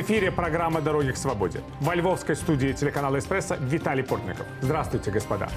Эфире программа «Дороги к свободе». Во львовской студии телеканала «Эспрессо» Виталий Портников. Здравствуйте, господа.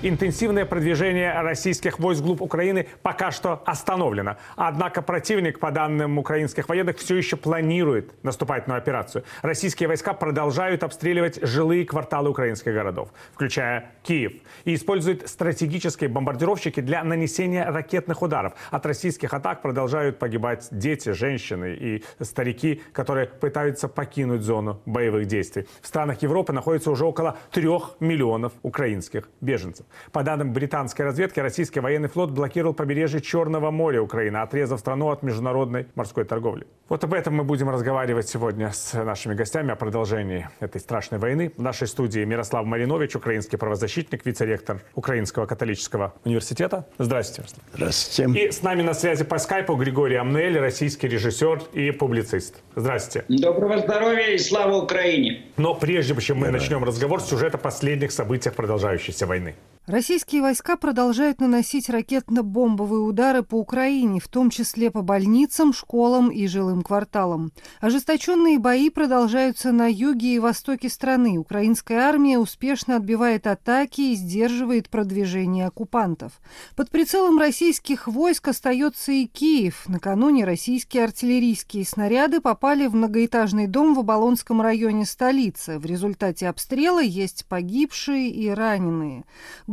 Интенсивное продвижение российских войск вглубь Украины пока что остановлено. Однако противник, по данным украинских военных, все еще планирует наступательную операцию. Российские войска продолжают обстреливать жилые кварталы украинских городов, включая Киев, и используют стратегические бомбардировщики для нанесения ракетных ударов. От российских атак продолжают погибать дети, женщины и старики, которые пытаются покинуть зону боевых действий. В странах Европы находится уже около трех миллионов украинских беженцев. По данным британской разведки, российский военный флот блокировал побережье Черного моря Украины, отрезав страну от международной морской торговли. Вот об этом мы будем разговаривать сегодня с нашими гостями о продолжении этой страшной войны. В нашей студии Мирослав Маринович, украинский правозащитник, вице-ректор Украинского католического университета. Здравствуйте. Здравствуйте. И с нами на связи по скайпу Григорий Амнель, российский режиссер и публицист. Здравствуйте. Доброго здоровья и слава Украине. Но прежде чем мы начнем разговор, сюжет о последних событиях продолжающейся войны. Российские войска продолжают наносить ракетно-бомбовые удары по Украине, в том числе по больницам, школам и жилым кварталам. Ожесточенные бои продолжаются на юге и востоке страны. Украинская армия успешно отбивает атаки и сдерживает продвижение оккупантов. Под прицелом российских войск остается и Киев. Накануне российские артиллерийские снаряды попали в многоэтажный дом в Оболонском районе столицы. В результате обстрела есть погибшие и раненые.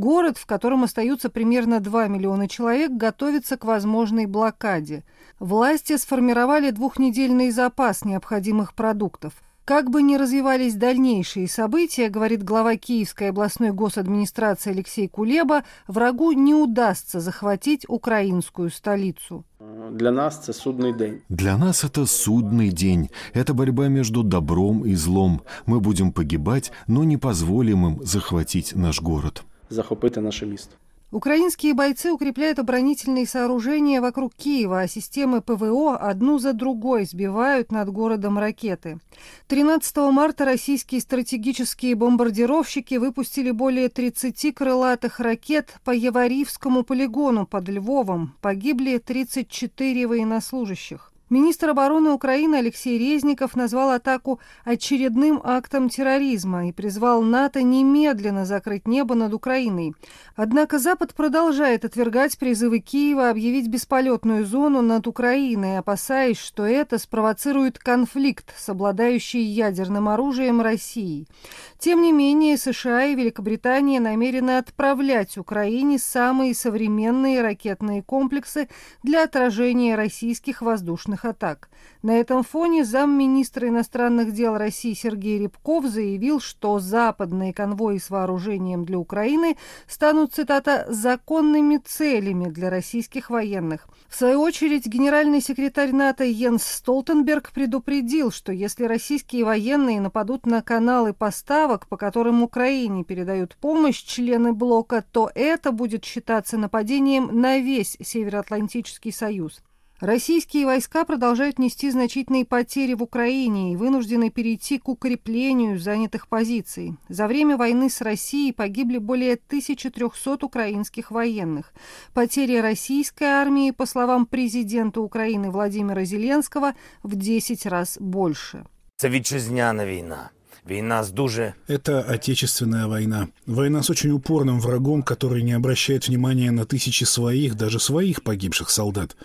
Город, в котором остаются примерно 2 миллиона человек, готовится к возможной блокаде. Власти сформировали двухнедельный запас необходимых продуктов. Как бы ни развивались дальнейшие события, говорит глава Киевской областной госадминистрации Алексей Кулеба, врагу не удастся захватить украинскую столицу. Для нас это судный день. Для нас это судный день. Это борьба между добром и злом. Мы будем погибать, но не позволим им захватить наш город захопити наше місто. Украинские бойцы укрепляют оборонительные сооружения вокруг Киева, а системы ПВО одну за другой сбивают над городом ракеты. 13 марта российские стратегические бомбардировщики выпустили более 30 крылатых ракет по Яваривскому полигону под Львовом. Погибли 34 военнослужащих. Министр обороны Украины Алексей Резников назвал атаку очередным актом терроризма и призвал НАТО немедленно закрыть небо над Украиной. Однако Запад продолжает отвергать призывы Киева объявить бесполетную зону над Украиной, опасаясь, что это спровоцирует конфликт с обладающей ядерным оружием Россией. Тем не менее, США и Великобритания намерены отправлять Украине самые современные ракетные комплексы для отражения российских воздушных воздушных атак. На этом фоне замминистра иностранных дел России Сергей Рябков заявил, что западные конвои с вооружением для Украины станут, цитата, «законными целями для российских военных». В свою очередь, генеральный секретарь НАТО Йенс Столтенберг предупредил, что если российские военные нападут на каналы поставок, по которым Украине передают помощь члены блока, то это будет считаться нападением на весь Североатлантический союз. Российские войска продолжают нести значительные потери в Украине и вынуждены перейти к укреплению занятых позиций. За время войны с Россией погибли более 1300 украинских военных. Потери российской армии, по словам президента Украины Владимира Зеленского, в 10 раз больше. Это вітчизняна війна. Война с дуже... Это отечественная война. Война с очень упорным врагом, который не обращает внимания на тысячи своих, даже своих погибших солдат.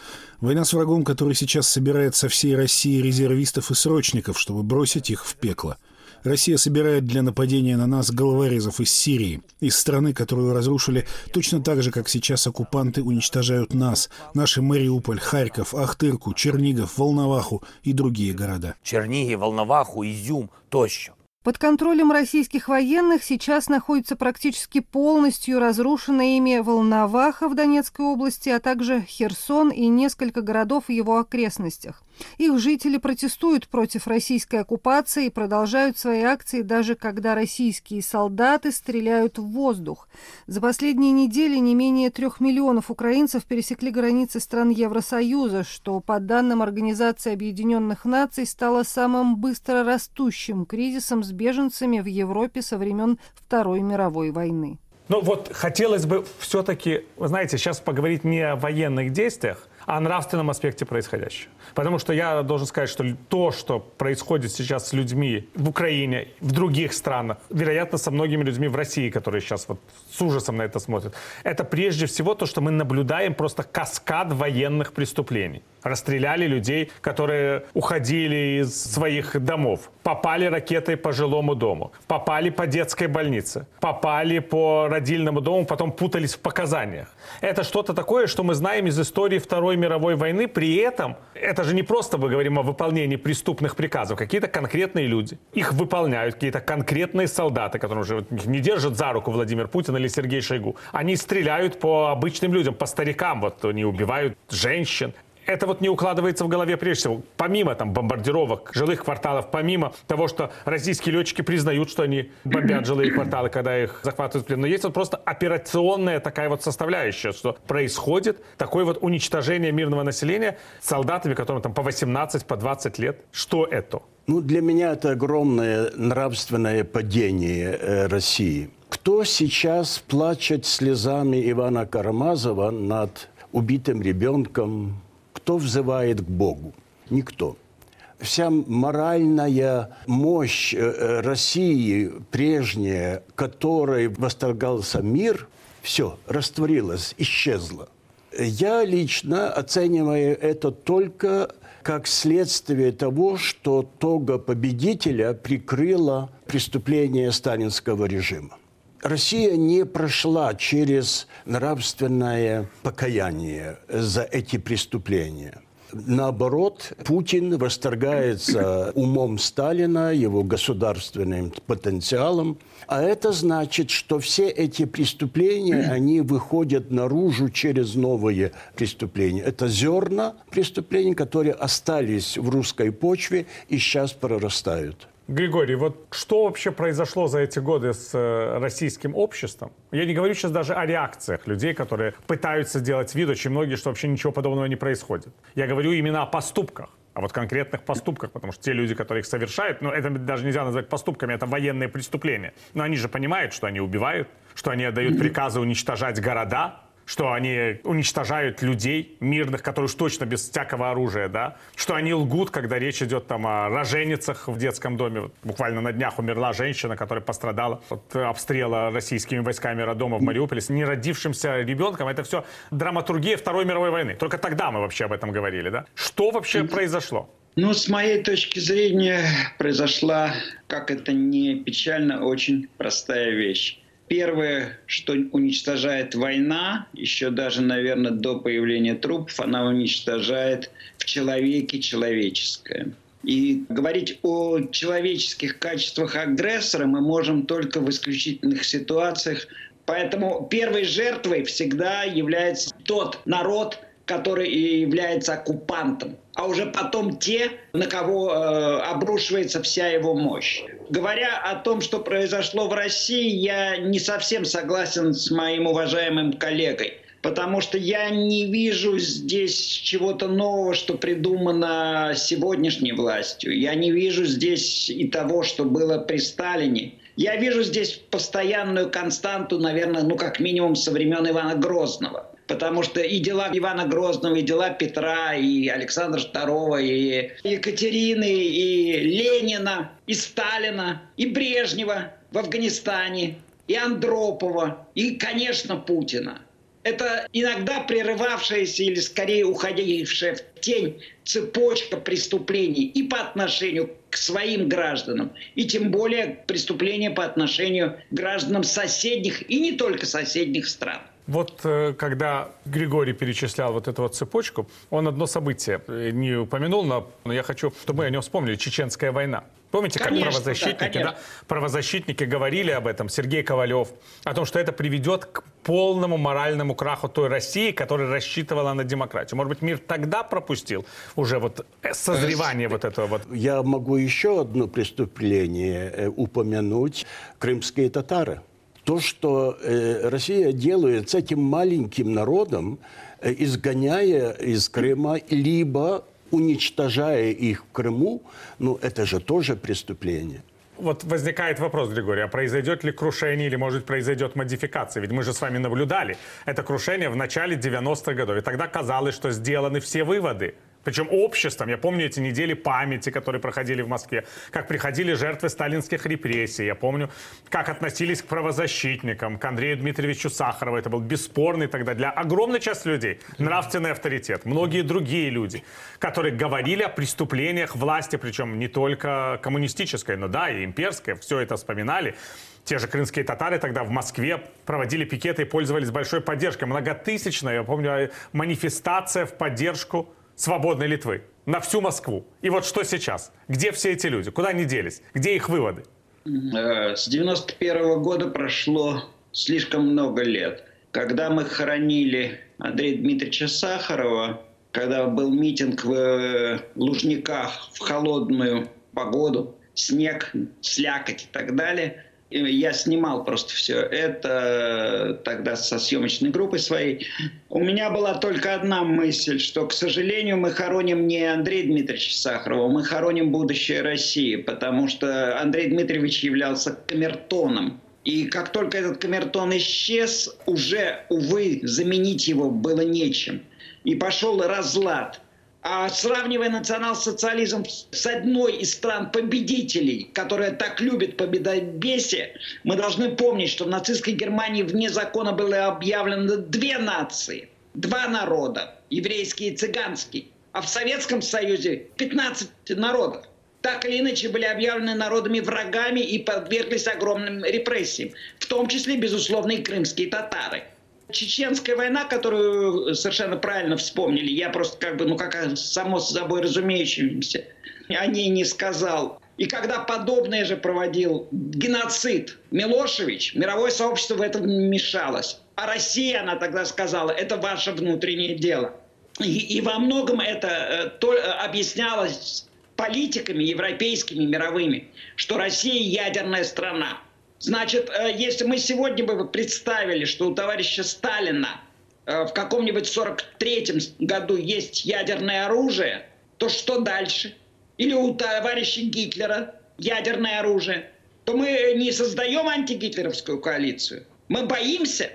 Война с врагом, который сейчас собирает со всей России резервистов и срочников, чтобы бросить их в пекло. Россия собирает для нападения на нас головорезов из Сирии, из страны, которую разрушили точно так же, как сейчас оккупанты уничтожают нас, наши Мариуполь, Харьков, Ахтырку, Чернигов, Волноваху и другие города. Чернигів, Волноваху, Изюм тощо. Под контролем российских военных сейчас находится практически полностью разрушенная ими Волноваха в Донецкой области, а также Херсон и несколько городов в его окрестностях. Их жители протестуют против российской оккупации и продолжают свои акции даже когда российские солдаты стреляют в воздух. За последние недели не менее трех миллионов украинцев пересекли границы стран Евросоюза, что, по данным Организации Объединенных Наций, стало самым быстро растущим кризисом с беженцами в Европе со времен Второй мировой войны. Ну вот хотелось бы все-таки, знаете, сейчас поговорить не о военных действиях, о нравственном аспекте происходящего. Потому что я должен сказать, что то, что происходит сейчас с людьми в Украине, в других странах, вероятно, со многими людьми в России, которые сейчас вот с ужасом на это смотрят, это прежде всего то, что мы наблюдаем просто каскад военных преступлений. Расстреляли людей, которые уходили из своих домов, попали ракетой по жилому дому, попали по детской больнице, попали по родильному дому, потом путались в показаниях. Это что-то такое, что мы знаем из истории Второй мировой войны. При этом это же не просто мы говорим о выполнении преступных приказов. Какие-то конкретные люди. Их выполняют какие-то конкретные солдаты, которые уже не держат за руку Владимир Путин или Сергей Шойгу. Они стреляют по обычным людям, по старикам. Вот они убивают женщин это вот не укладывается в голове прежде всего. Помимо там бомбардировок жилых кварталов, помимо того, что российские летчики признают, что они бомбят жилые кварталы, когда их захватывают в плен. Но есть вот просто операционная такая вот составляющая, что происходит такое вот уничтожение мирного населения солдатами, которым там по 18, по 20 лет. Что это? Ну, для меня это огромное нравственное падение э, России. Кто сейчас плачет слезами Ивана Карамазова над убитым ребенком, кто взывает к Богу? Никто. Вся моральная мощь э, э, России прежняя, которой восторгался мир, все, растворилась, исчезла. Я лично оцениваю это только как следствие того, что тога победителя прикрыла преступление сталинского режима. Россия не прошла через нравственное покаяние за эти преступления. Наоборот, Путин восторгается умом Сталина, его государственным потенциалом. А это значит, что все эти преступления, они выходят наружу через новые преступления. Это зерна преступлений, которые остались в русской почве и сейчас прорастают. Григорий, вот что вообще произошло за эти годы с э, российским обществом? Я не говорю сейчас даже о реакциях людей, которые пытаются делать вид, очень многие, что вообще ничего подобного не происходит. Я говорю именно о поступках а вот конкретных поступках, потому что те люди, которые их совершают, ну, это даже нельзя назвать поступками, это военные преступления. Но они же понимают, что они убивают, что они отдают приказы уничтожать города, что они уничтожают людей мирных, которые уж точно без всякого оружия, да, что они лгут, когда речь идет там о роженицах в детском доме. Вот буквально на днях умерла женщина, которая пострадала от обстрела российскими войсками роддома в Мариуполе с неродившимся ребенком. Это все драматургия Второй мировой войны. Только тогда мы вообще об этом говорили, да? Что вообще произошло? Ну, с моей точки зрения, произошла, как это не печально, очень простая вещь. Первое, что уничтожает война, еще даже, наверное, до появления трупов, она уничтожает в человеке человеческое. И говорить о человеческих качествах агрессора мы можем только в исключительных ситуациях. Поэтому первой жертвой всегда является тот народ, который и является оккупантом, а уже потом те, на кого э, обрушивается вся его мощь. Говоря о том, что произошло в России, я не совсем согласен с моим уважаемым коллегой. Потому что я не вижу здесь чего-то нового, что придумано сегодняшней властью. Я не вижу здесь и того, что было при Сталине. Я вижу здесь постоянную константу, наверное, ну как минимум со времен Ивана Грозного потому что и дела Ивана Грозного, и дела Петра, и Александра II, и Екатерины, и Ленина, и Сталина, и Брежнева в Афганистане, и Андропова, и, конечно, Путина. Это иногда прерывавшаяся или скорее уходившая в тень цепочка преступлений и по отношению к своим гражданам, и тем более преступления по отношению к гражданам соседних и не только соседних стран. Вот э, когда Григорий перечислял вот эту вот цепочку, он одно событие э, не упомянул, но я хочу, чтобы мы о нем вспомнили. Чеченская война. Помните, конечно, как правозащитники, да, да, правозащитники говорили об этом, Сергей Ковалев, о том, что это приведет к полному моральному краху той России, которая рассчитывала на демократию. Может быть, мир тогда пропустил уже вот э, созревание вот этого вот. Я могу еще одно преступление упомянуть. Крымские татары то, что э, Россия делает с этим маленьким народом, э, изгоняя из Крыма, либо уничтожая их в Крыму, ну, это же тоже преступление. Вот возникает вопрос, Григорий, а произойдет ли крушение или, может, произойдет модификация? Ведь мы же с вами наблюдали это крушение в начале 90-х годов. И тогда казалось, что сделаны все выводы. Причем обществом. Я помню эти недели памяти, которые проходили в Москве, как приходили жертвы сталинских репрессий. Я помню, как относились к правозащитникам, к Андрею Дмитриевичу Сахарову. Это был бесспорный тогда для огромной части людей нравственный авторитет. Многие другие люди, которые говорили о преступлениях власти, причем не только коммунистической, но да, и имперской. Все это вспоминали. Те же крымские татары тогда в Москве проводили пикеты и пользовались большой поддержкой. Многотысячная, я помню, манифестация в поддержку свободной Литвы на всю Москву. И вот что сейчас? Где все эти люди? Куда они делись? Где их выводы? Э, С 91 года прошло слишком много лет. Когда мы хоронили Андрея Дмитриевича Сахарова, когда был митинг в э, Лужниках в холодную погоду, снег, слякоть и так далее, я снимал просто все это тогда со съемочной группой своей. У меня была только одна мысль, что, к сожалению, мы хороним не Андрея Дмитриевича Сахарова, мы хороним будущее России, потому что Андрей Дмитриевич являлся камертоном. И как только этот камертон исчез, уже, увы, заменить его было нечем. И пошел разлад. А сравнивая национал-социализм с одной из стран победителей, которая так любит победобесие, мы должны помнить, что в нацистской Германии вне закона было объявлено две нации, два народа, еврейский и цыганский. А в Советском Союзе 15 народов. Так или иначе были объявлены народами врагами и подверглись огромным репрессиям. В том числе, безусловно, и крымские татары. Чеченская война, которую совершенно правильно вспомнили, я просто как бы, ну как само собой разумеющимся, о ней не сказал. И когда подобное же проводил геноцид Милошевич, мировое сообщество в этом мешалось. А Россия, она тогда сказала, это ваше внутреннее дело. И, и во многом это э, то, э, объяснялось политиками европейскими, мировыми, что Россия ядерная страна. Значит, э, если мы сегодня бы представили, что у товарища Сталина э, в каком-нибудь 43-м году есть ядерное оружие, то что дальше? Или у товарища Гитлера ядерное оружие, то мы не создаем антигитлеровскую коалицию. Мы боимся,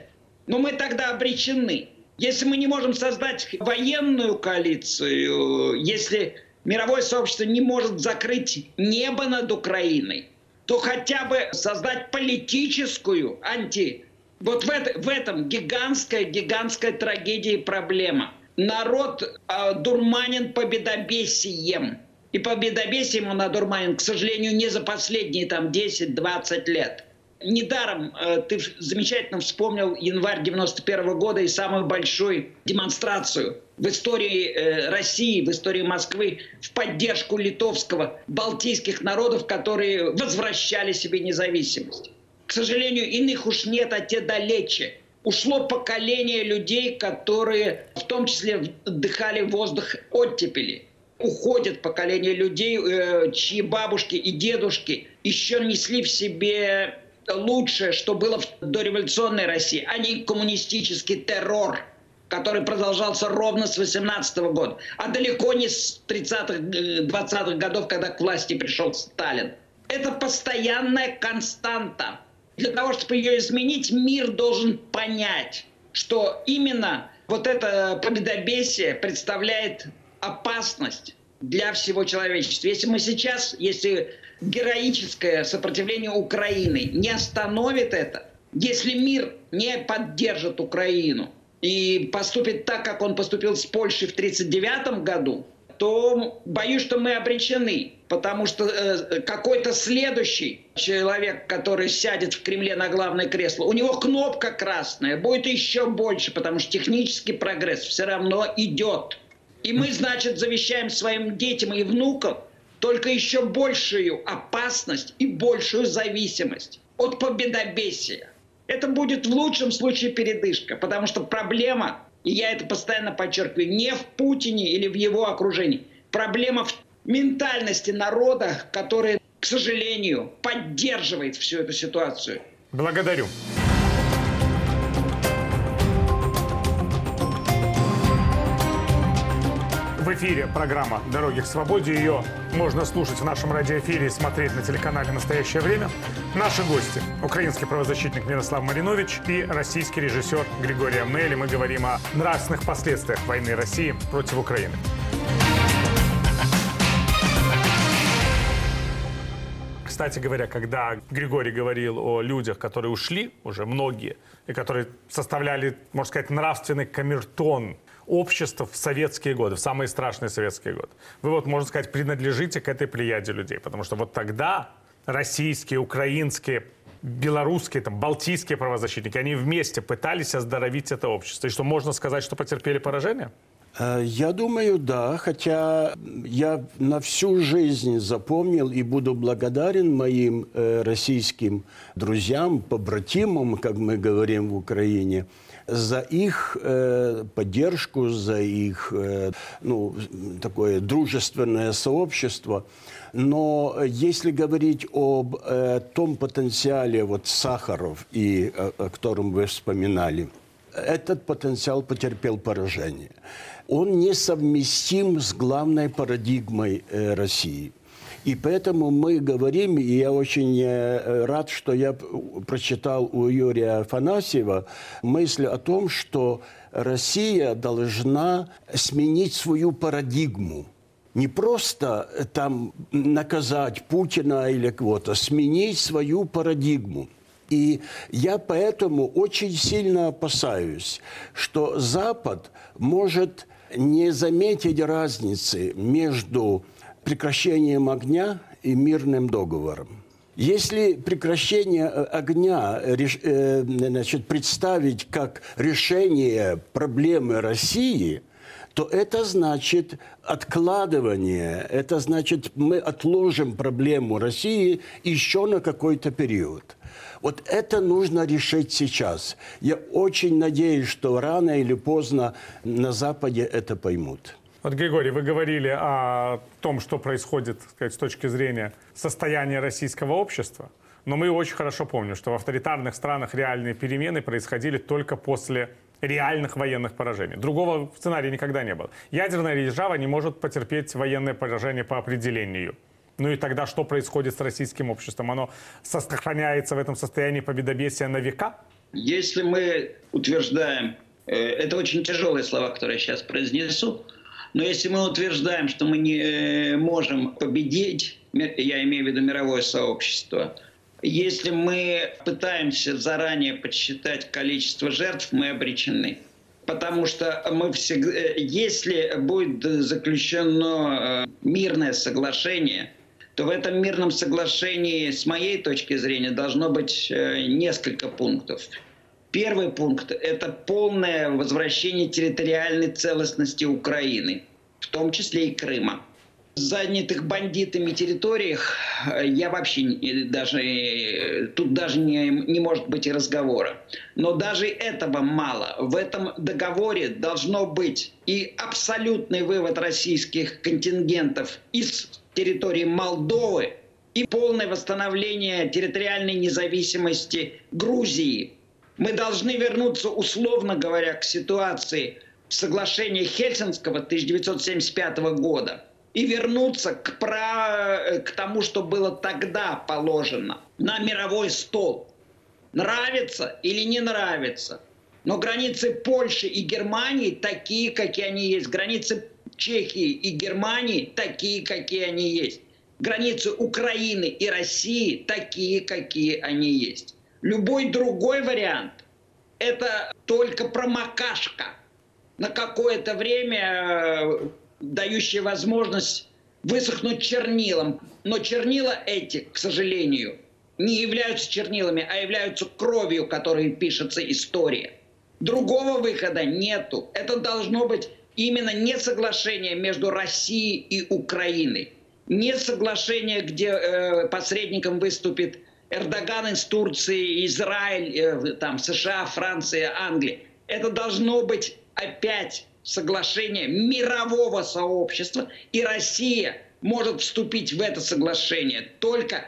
но мы тогда обречены. Если мы не можем создать военную коалицию, если мировое сообщество не может закрыть небо над Украиной, то хотя бы создать политическую анти... Вот в, это, в этом гигантская, гигантская трагедия и проблема. Народ э, дурманен победобесием. И победобесием он одурманен, к сожалению, не за последние там 10-20 лет. Недаром э, ты замечательно вспомнил январь 91 года и самую большую демонстрацию в истории э, России, в истории Москвы в поддержку литовского, балтийских народов, которые возвращали себе независимость. К сожалению, иных уж нет, а те далече. Ушло поколение людей, которые в том числе вдыхали воздух оттепели. Уходит поколение людей, э, чьи бабушки и дедушки еще несли в себе лучшее, что было в дореволюционной России, а не коммунистический террор, который продолжался ровно с 18 года, а далеко не с 30-х, 20-х годов, когда к власти пришел Сталин. Это постоянная константа. Для того, чтобы ее изменить, мир должен понять, что именно вот это победобесие представляет опасность для всего человечества. Если мы сейчас, если героическое сопротивление Украины не остановит это, если мир не поддержит Украину и поступит так, как он поступил с Польшей в 1939 году, то боюсь, что мы обречены. Потому что э, какой-то следующий человек, который сядет в Кремле на главное кресло, у него кнопка красная, будет еще больше, потому что технический прогресс все равно идет. И мы, значит, завещаем своим детям и внукам только еще большую опасность и большую зависимость от победобесия. Это будет в лучшем случае передышка, потому что проблема, и я это постоянно подчеркиваю, не в Путине или в его окружении. Проблема в ментальности народа, который, к сожалению, поддерживает всю эту ситуацию. Благодарю. В эфире программа «Дороги к свободе». Ее можно слушать в нашем радиоэфире и смотреть на телеканале «Настоящее время». Наши гости – украинский правозащитник Мирослав Маринович и российский режиссер Григорий Амнели. Мы говорим о нравственных последствиях войны России против Украины. Кстати говоря, когда Григорий говорил о людях, которые ушли, уже многие, и которые составляли, можно сказать, нравственный камертон общества в советские годы, в самые страшные советские годы. Вы вот, можно сказать, принадлежите к этой плеяде людей, потому что вот тогда российские, украинские, белорусские, там, балтийские правозащитники, они вместе пытались оздоровить это общество. И что, можно сказать, что потерпели поражение? Э, Я думаю, да, хотя я на всю жизнь запомнил и буду благодарен моим э, российским друзьям, побратимам, как мы говорим в Украине, за их э, поддержку, за их э, ну, такое дружественное сообщество. Но если говорить об э, том потенциале вот Сахаров, и, о, о котором вы вспоминали, этот потенциал потерпел поражение. Он несовместим с главной парадигмой э, России. И поэтому мы говорим, и я очень э, рад, что я прочитал у Юрия Афанасьева мысль о том, что Россия должна сменить свою парадигму. Не просто э, там наказать Путина или кого-то, сменить свою парадигму. И я поэтому очень сильно опасаюсь, что Запад может не заметить разницы между прекращением огня и мирным договором. Если прекращение огня значит, представить как решение проблемы России, то это значит откладывание, это значит мы отложим проблему России еще на какой-то период. Вот это нужно решить сейчас. Я очень надеюсь, что рано или поздно на Западе это поймут. Вот, Григорий, вы говорили о том, что происходит сказать, с точки зрения состояния российского общества. Но мы очень хорошо помним, что в авторитарных странах реальные перемены происходили только после реальных военных поражений. Другого сценария никогда не было. Ядерная держава не может потерпеть военное поражение по определению. Ну и тогда что происходит с российским обществом? Оно сохраняется в этом состоянии победобесия на века? Если мы утверждаем, э, это очень тяжелые слова, которые я сейчас произнесу, но если мы утверждаем, что мы не э, можем победить, я имею в виду мировое сообщество, если мы пытаемся заранее подсчитать количество жертв, мы обречены. Потому что мы всегда, э, если будет заключено мирное соглашение, то в этом мирном соглашении, с моей точки зрения, должно быть несколько пунктов. Первый пункт – это полное возвращение территориальной целостности Украины, в том числе и Крыма. В занятых бандитами территориях я вообще даже, тут даже не, не может быть и разговора. Но даже этого мало. В этом договоре должно быть и абсолютный вывод российских контингентов из территории Молдовы, и полное восстановление территориальной независимости Грузии – мы должны вернуться, условно говоря, к ситуации соглашения Хельсинского 1975 года и вернуться к, про... к тому, что было тогда положено на мировой стол. Нравится или не нравится. Но границы Польши и Германии такие, какие они есть. Границы Чехии и Германии такие, какие они есть. Границы Украины и России такие, какие они есть. Любой другой вариант – это только промокашка на какое-то время, э, дающая возможность высохнуть чернилам. Но чернила эти, к сожалению, не являются чернилами, а являются кровью, которой пишется история. Другого выхода нету. Это должно быть именно не соглашение между Россией и Украиной. Не соглашение, где э, посредником выступит Эрдоган из Турции, Израиль, э, там, США, Франция, Англия. Это должно быть опять соглашение мирового сообщества, и Россия может вступить в это соглашение только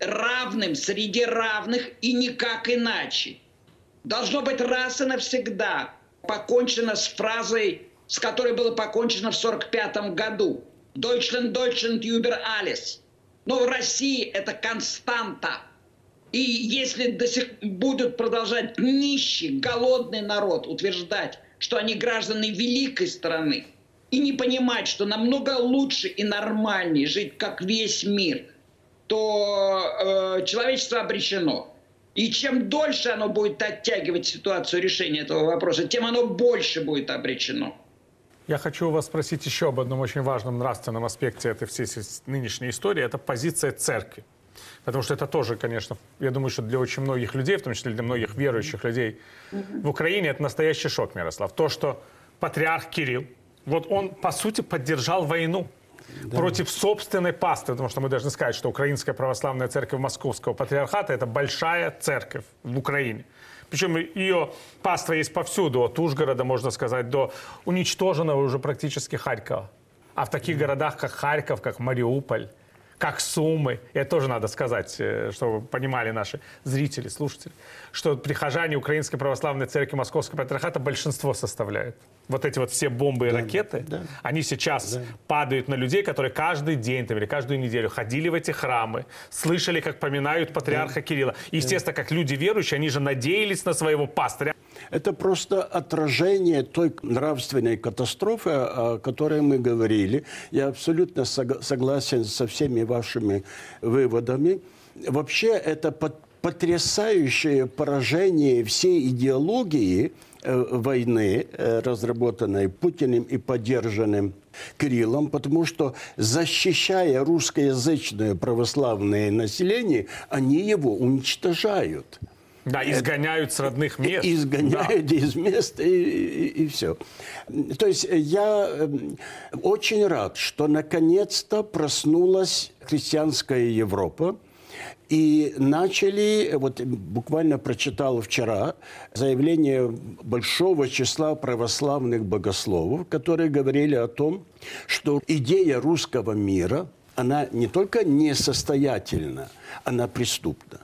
равным среди равных и никак иначе. Должно быть раз и навсегда покончено с фразой с которой было покончено в 1945 году. Deutschland, Deutschland über alles. Но в России это константа. И если до сих будут продолжать нищий, голодный народ утверждать, что они граждане великой страны, и не понимать, что намного лучше и нормальнее жить, как весь мир, то э, человечество обречено. И чем дольше оно будет оттягивать ситуацию решения этого вопроса, тем оно больше будет обречено. Я хочу у вас спросить еще об одном очень важном нравственном аспекте этой всей нынешней истории. Это позиция церкви. Потому что это тоже, конечно, я думаю, что для очень многих людей, в том числе для многих верующих людей в Украине, это настоящий шок, Мирослав. То, что патриарх Кирилл, вот он, по сути, поддержал войну да. против собственной пасты, потому что мы должны сказать, что Украинская православная церковь Московского патриархата – это большая церковь в Украине. Причем ее паства есть повсюду, от Ужгорода, можно сказать, до уничтоженного уже практически Харькова. А в таких городах, как Харьков, как Мариуполь, как Сумы. Это тоже надо сказать, э, чтобы понимали наши зрители, слушатели, что прихожане Украинской Православной Церкви Московского Патриархата большинство составляют. Вот эти вот все бомбы и да, ракеты, да. они сейчас да. падают на людей, которые каждый день там, или каждую неделю ходили в эти храмы, слышали, как поминают патриарха да. Кирилла. Естественно, как люди верующие, они же надеялись на своего пастыря. Это просто отражение той нравственной катастрофы, о которой мы говорили. Я абсолютно согласен со всеми вашими выводами. Вообще это потрясающее поражение всей идеологии э, войны, э, разработанной Путиным и поддержанным Кириллом, потому что, защищая русскоязычное православное население, они его уничтожают. Да, изгоняют с родных мест. Изгоняют да. из мест и, и, и все. То есть я эм, очень рад, что наконец-то проснулась христианская Европа. И начали, вот буквально прочитал вчера заявление большого числа православных богословов, которые говорили о том, что идея русского мира, она не только несостоятельна, она преступна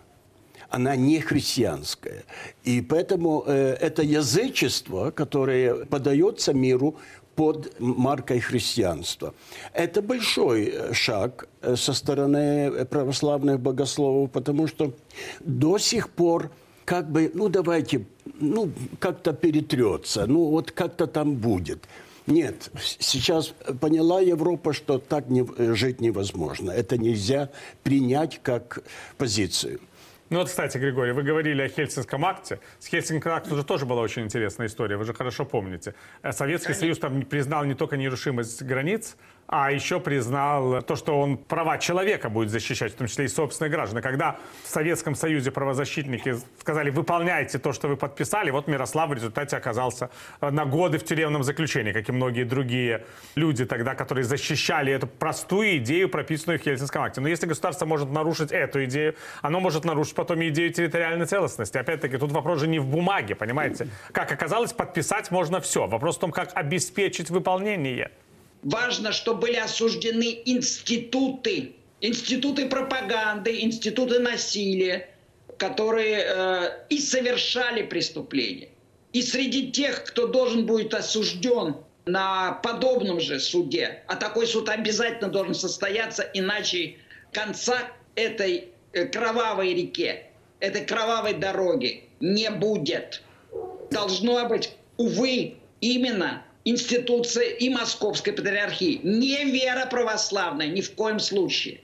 она не христианская. И поэтому э, это язычество, которое подается миру под маркой христианства. Это большой э, шаг э, со стороны православных богословов, потому что до сих пор как бы, ну давайте, ну как-то перетрется, ну вот как-то там будет. Нет, сейчас поняла Европа, что так не, жить невозможно. Это нельзя принять как позицию. Ну вот, кстати, Григорий, вы говорили о Хельсинском акте. С Хельсинским актом уже тоже была очень интересная история, вы же хорошо помните. Э, Советский Конечно. Союз там признал не только нерушимость границ, а еще признал то, что он права человека будет защищать, в том числе и собственные граждане. Когда в Советском Союзе правозащитники сказали, выполняйте то, что вы подписали, вот Мирослав в результате оказался э, на годы в тюремном заключении, как и многие другие люди тогда, которые защищали эту простую идею, прописанную в Хельсинском акте. Но если государство может нарушить эту идею, оно может нарушить потом и идею территориальной целостности. Опять-таки, тут вопрос же не в бумаге, понимаете? Как оказалось, подписать можно все. Вопрос в том, как обеспечить выполнение важно, что были осуждены институты, институты пропаганды, институты насилия, которые э, и совершали преступления. И среди тех, кто должен будет осужден на подобном же суде, а такой суд обязательно должен состояться, иначе конца этой э, кровавой реке, этой кровавой дороги не будет. Должно быть, увы, именно институция и Московской патриархии. Не вера православная, ни в коем случае.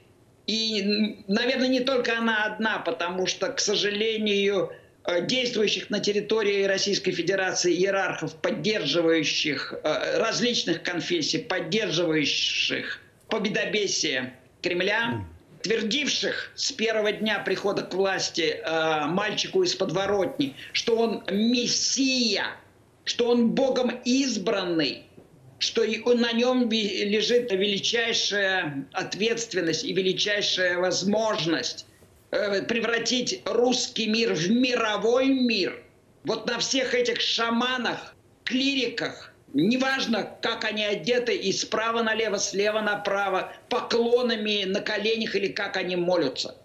И, наверное, не только она одна, потому что, к сожалению, э, действующих на территории Российской Федерации иерархов, поддерживающих э, различных конфессий, поддерживающих победобесие Кремля, твердивших с первого дня прихода к власти э, мальчику из подворотни, что он мессия – что он Богом избранный, что на нем лежит величайшая ответственность и величайшая возможность э, превратить русский мир в мировой мир. Вот на всех этих шаманах, клириках, неважно, как они одеты, и справа налево, слева направо, поклонами на коленях или как они молятся.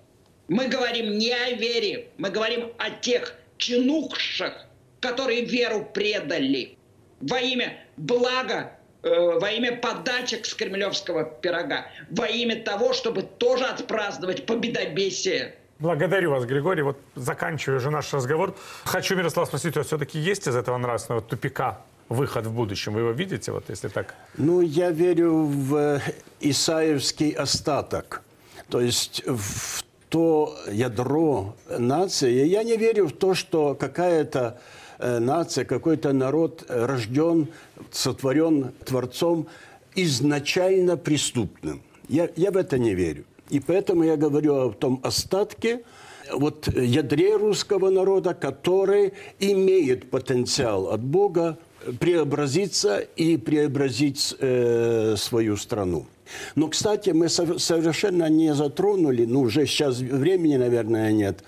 Мы говорим не о вере, мы говорим о тех чинухших, которые веру предали. во имя блага, э, во имя подачек с кремлевского пирога, во имя того, чтобы тоже отпраздновать победобесие Благодарю вас, Григорий. Вот заканчиваю уже наш разговор. Хочу, Мирослав, спросить, у вас все-таки есть из этого нравственного тупика выход в будущем? Вы его видите, вот если так? Ну, я верю в Исаевский остаток. То есть в то ядро нации. Я не верю в то, что какая-то э, нация, какой-то народ рожден, сотворен Творцом изначально преступным. Я, я в это не верю. И поэтому я говорю о том остатке, вот ядре русского народа, который имеет потенциал от Бога преобразиться и преобразить э, свою страну. Но, кстати, мы совершенно не затронули, ну, уже сейчас времени, наверное, нет.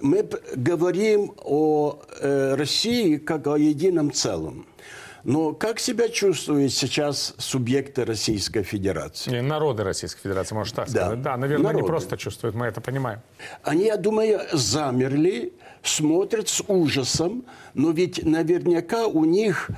Мы говорим о э, России как о едином целом. Но как себя чувствуют сейчас субъекты Российской Федерации? Не, народы Российской Федерации, может так Да. сказать. Да, наверное, Народы. не просто чувствуют, мы это понимаем. Они, я думаю, замерли, смотрят с ужасом, но ведь наверняка у них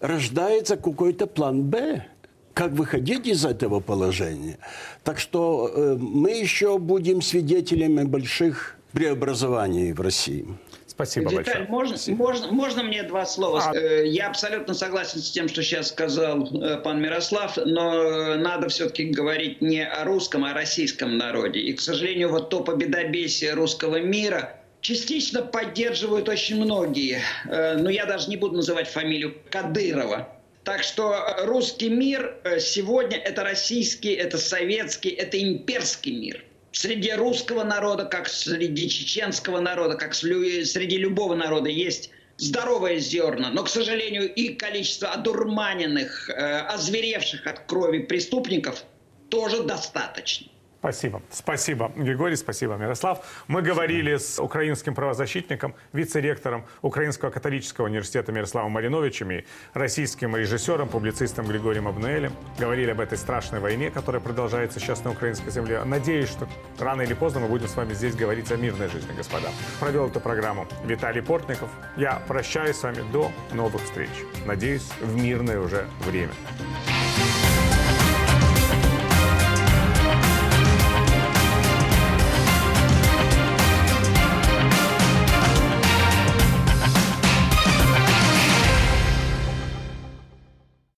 рождается какой-то план «Б». Как выходить из этого положения? Так что э, мы еще будем свидетелями больших преобразований в России. Спасибо Виталий, большое. можно, можно, можно мне два слова? А. Э, Я абсолютно согласен с тем, что сейчас сказал э, пан Мирослав, но надо все-таки говорить не о русском, а о российском народе. И, к сожалению, вот то победобесие русского мира частично поддерживают очень многие. Э, Но я даже не буду называть фамилию Кадырова. Так что э, русский мир э, сегодня это российский, это советский, это имперский мир. Среди русского народа, как среди чеченского народа, как среди любого народа есть здоровое зерна, но, к сожалению, и количество одурманенных, э, озверевших от крови преступников тоже достаточно. Спасибо. Спасибо, Григорий, спасибо, Мирослав. Мы говорили с украинским правозащитником, вице-ректором Украинского католического университета Мирославом Малиновичем и российским режиссером, публицистом Григорием Абнуэлем. Говорили об этой страшной войне, которая продолжается сейчас на украинской земле. Надеюсь, что рано или поздно мы будем с вами здесь говорить о мирной жизни, господа. Провел эту программу Виталий Портников. Я прощаюсь с вами до новых встреч. Надеюсь, в мирное уже время.